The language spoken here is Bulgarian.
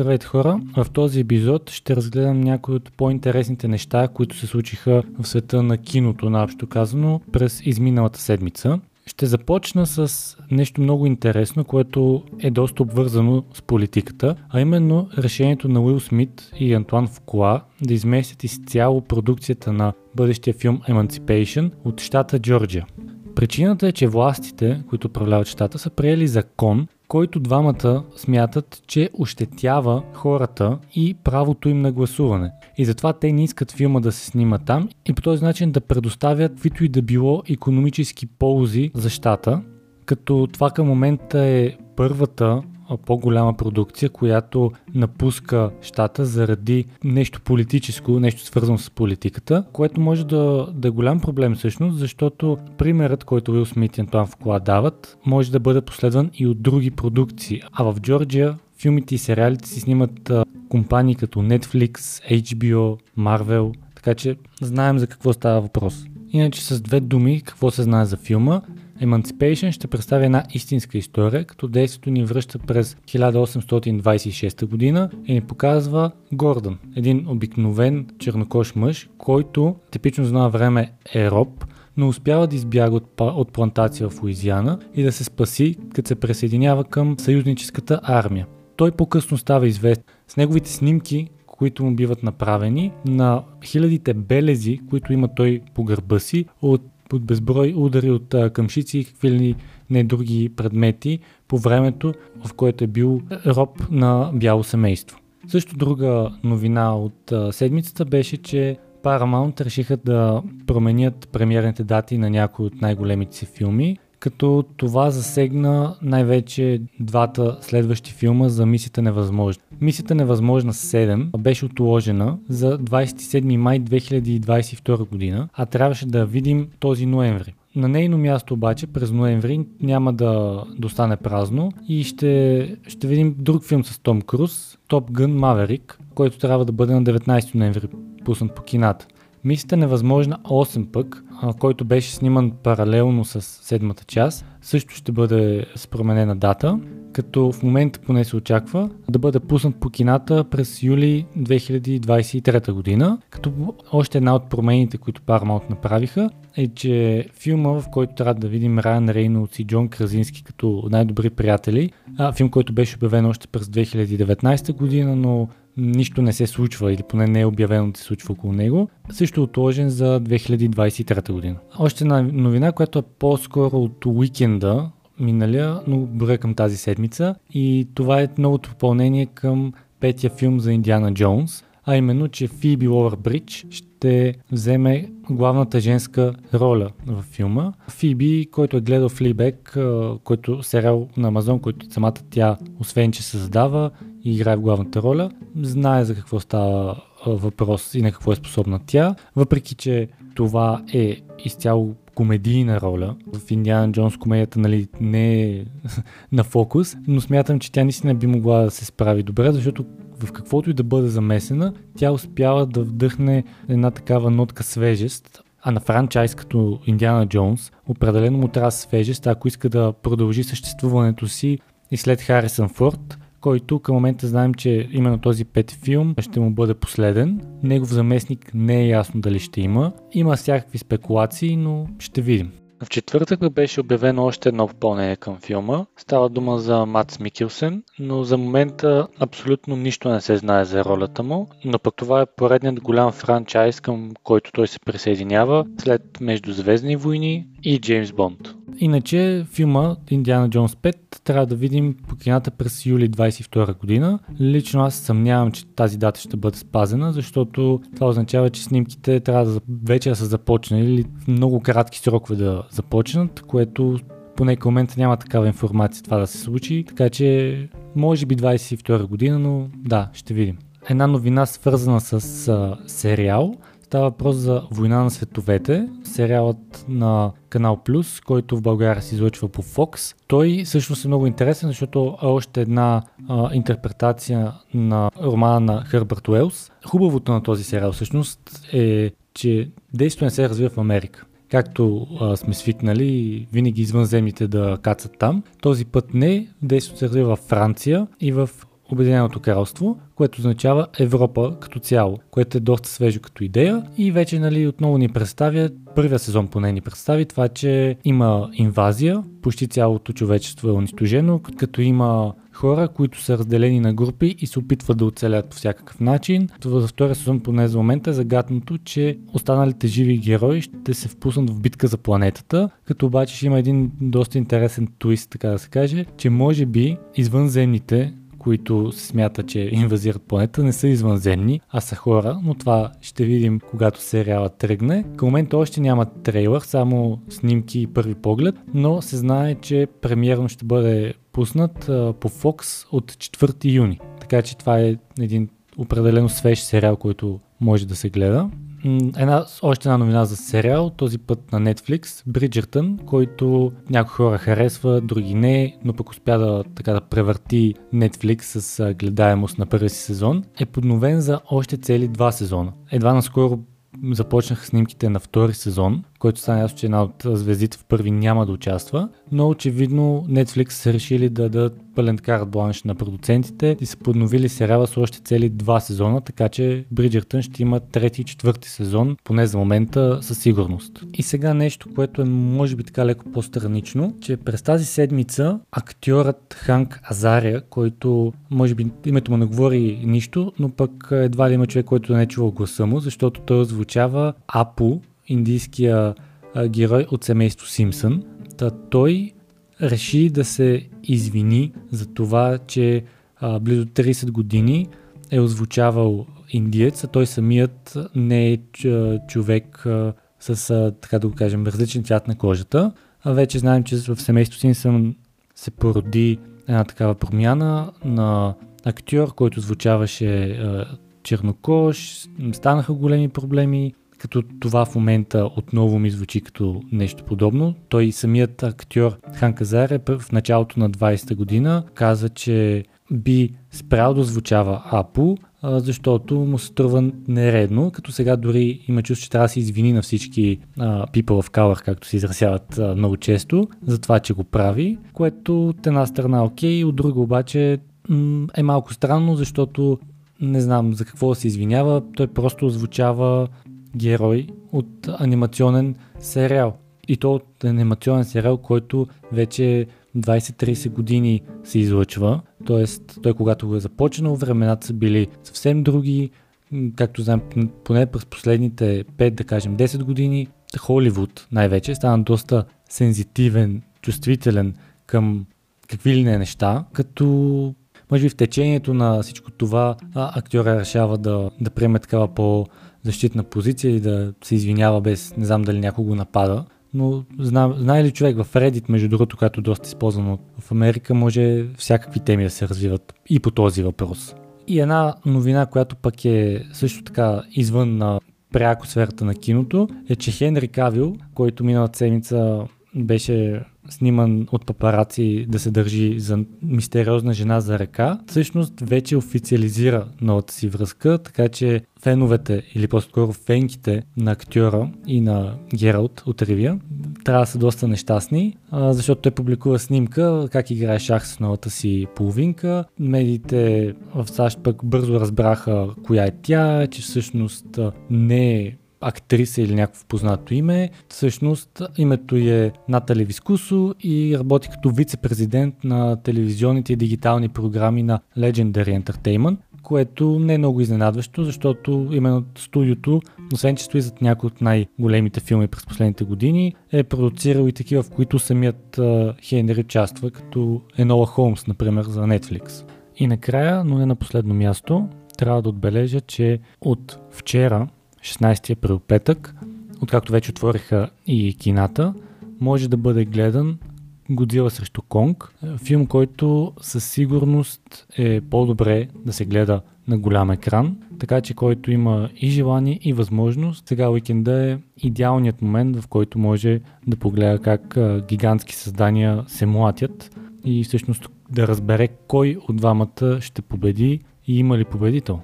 Здравейте хора! В този епизод ще разгледам някои от по-интересните неща, които се случиха в света на киното, наобщо казано, през изминалата седмица. Ще започна с нещо много интересно, което е доста обвързано с политиката, а именно решението на Уил Смит и Антуан Фукуа да изместят изцяло продукцията на бъдещия филм Emancipation от щата Джорджия. Причината е, че властите, които управляват щата, са приели закон, който двамата смятат, че ощетява хората и правото им на гласуване. И затова те не искат филма да се снима там и по този начин да предоставят каквито и да било економически ползи за щата, като това към момента е първата по-голяма продукция, която напуска щата заради нещо политическо, нещо свързано с политиката, което може да, да е голям проблем всъщност, защото примерът, който Уил Смит и Антуан Фукуа дават, може да бъде последван и от други продукции. А в Джорджия филмите и сериалите си снимат а, компании като Netflix, HBO, Marvel, така че знаем за какво става въпрос. Иначе с две думи какво се знае за филма. Emancipation ще представя една истинска история, като действието ни връща през 1826 година и ни показва Гордън, един обикновен чернокош мъж, който типично за това време е роб, но успява да избяга от, от плантация в Луизиана и да се спаси, като се присъединява към съюзническата армия. Той по-късно става известен с неговите снимки, които му биват направени, на хилядите белези, които има той по гърба си, от под безброй удари от а, къмшици и какви ли не други предмети по времето, в което е бил роб на бяло семейство. Също друга новина от а, седмицата беше, че Paramount решиха да променят премиерните дати на някои от най-големите си филми като това засегна най-вече двата следващи филма за Мисията невъзможна. Мисията невъзможна 7 беше отложена за 27 май 2022 година, а трябваше да видим този ноември. На нейно място обаче през ноември няма да достане празно и ще, ще видим друг филм с Том Круз, Top Gun Maverick, който трябва да бъде на 19 ноември пуснат по кината. Мисията невъзможна 8 пък, който беше сниман паралелно с седмата част, също ще бъде с променена дата, като в момента поне се очаква да бъде пуснат по кината през юли 2023 година, като още една от промените, които Paramount направиха е, че филма, в който трябва да видим Райан Рейнолдс и Джон Кразински като най-добри приятели, а, филм, който беше обявен още през 2019 година, но нищо не се случва или поне не е обявено да се случва около него, също е отложен за 2023 година. Още една новина, която е по-скоро от уикенда, миналия, но броя към тази седмица и това е новото попълнение към петия филм за Индиана Джонс, а именно, че Фиби Ловър Бридж ще вземе главната женска роля в филма. Фиби, който е гледал Флибек, който сериал на Амазон, който самата тя, освен че създава играе в главната роля, знае за какво става въпрос и на какво е способна тя, въпреки че това е изцяло комедийна роля. В Индиана Джонс комедията нали, не е на фокус, но смятам, че тя наистина би могла да се справи добре, защото в каквото и да бъде замесена, тя успява да вдъхне една такава нотка свежест, а на франчайз като Индиана Джонс определено му трябва свежест, ако иска да продължи съществуването си и след Харисън Форд, който към момента знаем, че именно този пет филм ще му бъде последен. Негов заместник не е ясно дали ще има. Има всякакви спекулации, но ще видим. В четвъртък беше обявено още едно попълнение към филма. Става дума за Матс Микелсен, но за момента абсолютно нищо не се знае за ролята му, но пък това е поредният голям франчайз, към който той се присъединява след Междузвездни войни и Джеймс Бонд. Иначе филма Индиана Джонс 5 трябва да видим по кината през юли 22 година. Лично аз съмнявам, че тази дата ще бъде спазена, защото това означава, че снимките трябва да вече да са започнали или в много кратки срокове да започнат, което поне към момента няма такава информация това да се случи, така че може би 22 година, но да, ще видим. Една новина свързана с а, сериал – Става въпрос за Война на световете, сериалът на Канал Плюс, който в България се излъчва по Fox. Той всъщност е много интересен, защото е още една а, интерпретация на романа на Хърбърт Уелс. Хубавото на този сериал всъщност е, че действието не се развива в Америка както а, сме свикнали винаги извънземните да кацат там. Този път не, действието се развива в Франция и в Обединеното кралство, което означава Европа като цяло, което е доста свежо като идея и вече нали, отново ни представя, първия сезон поне ни представи това, че има инвазия, почти цялото човечество е унищожено, като има хора, които са разделени на групи и се опитват да оцелят по всякакъв начин. Това за втория сезон поне за момента е загадното, че останалите живи герои ще се впуснат в битка за планетата, като обаче ще има един доста интересен твист, така да се каже, че може би извънземните които се смята, че инвазират планета, не са извънземни, а са хора, но това ще видим когато сериалът тръгне. Към момента още няма трейлър, само снимки и първи поглед, но се знае, че премиерно ще бъде пуснат по Fox от 4 юни. Така че това е един определено свеж сериал, който може да се гледа. Една, още една новина за сериал, този път на Netflix, Бриджертън, който някои хора харесва, други не, но пък успя да, така, да превърти Netflix с гледаемост на първи си сезон, е подновен за още цели два сезона. Едва наскоро започнаха снимките на втори сезон, който стана ясно, че една от звездите в първи няма да участва, но очевидно Netflix са решили да дадат пълен карт бланш на продуцентите и са подновили сериала с още цели два сезона, така че Бриджертън ще има трети и четвърти сезон, поне за момента със сигурност. И сега нещо, което е може би така леко по-странично, че през тази седмица актьорът Ханк Азария, който може би името му не говори нищо, но пък едва ли има човек, който не е чувал гласа му, защото той озвучава Апу, индийския герой от семейство Симпсън. Та той реши да се извини за това, че близо 30 години е озвучавал индиец, а той самият не е човек с, така да го кажем, различен цвят на кожата. А вече знаем, че в семейство Симпсън се породи една такава промяна на актьор, който звучаваше а, чернокож, станаха големи проблеми, като това в момента отново ми звучи като нещо подобно. Той самият актьор Хан Казар е в началото на 20-та година каза, че би спрял да звучава Апо, защото му се струва нередно, като сега дори има чувство, че трябва да се извини на всички а, people of color, както се изразяват а, много често, за това, че го прави, което от една страна окей, от друга обаче м- е малко странно, защото не знам за какво се извинява, той просто озвучава герой от анимационен сериал. И то от анимационен сериал, който вече 20-30 години се излъчва. Тоест, той когато го е започнал, времената са били съвсем други. Както знаем, поне през последните 5, да кажем 10 години, Холивуд най-вече стана доста сензитивен, чувствителен към какви ли не неща, като може би в течението на всичко това актьора решава да, да приеме такава по- защитна позиция и да се извинява без, не знам дали някой го напада. Но зна, знае ли човек в Reddit, между другото, която е доста използвано в Америка, може всякакви теми да се развиват и по този въпрос. И една новина, която пък е също така извън на пряко сферата на киното, е, че Хенри Кавил, който миналата седмица беше сниман от папараци да се държи за мистериозна жена за ръка, всъщност вече официализира новата си връзка, така че феновете или по-скоро фенките на актьора и на Гералт от Ривия трябва да са доста нещастни, защото той публикува снимка как играе шах с новата си половинка. Медиите в САЩ пък бързо разбраха коя е тя, че всъщност не е актриса или някакво познато име. Всъщност името е Натали Вискусо и работи като вице-президент на телевизионните и дигитални програми на Legendary Entertainment, което не е много изненадващо, защото именно студиото, освен че стои зад някои от най-големите филми през последните години, е продуцирал и такива, в които самият Хенри участва, като Енола Холмс, например, за Netflix. И накрая, но не на последно място, трябва да отбележа, че от вчера 16 април петък, откакто вече отвориха и кината, може да бъде гледан Годзила срещу Конг, филм, който със сигурност е по-добре да се гледа на голям екран, така че който има и желание и възможност, сега уикенда е идеалният момент, в който може да погледа как гигантски създания се млатят и всъщност да разбере кой от двамата ще победи и има ли победител.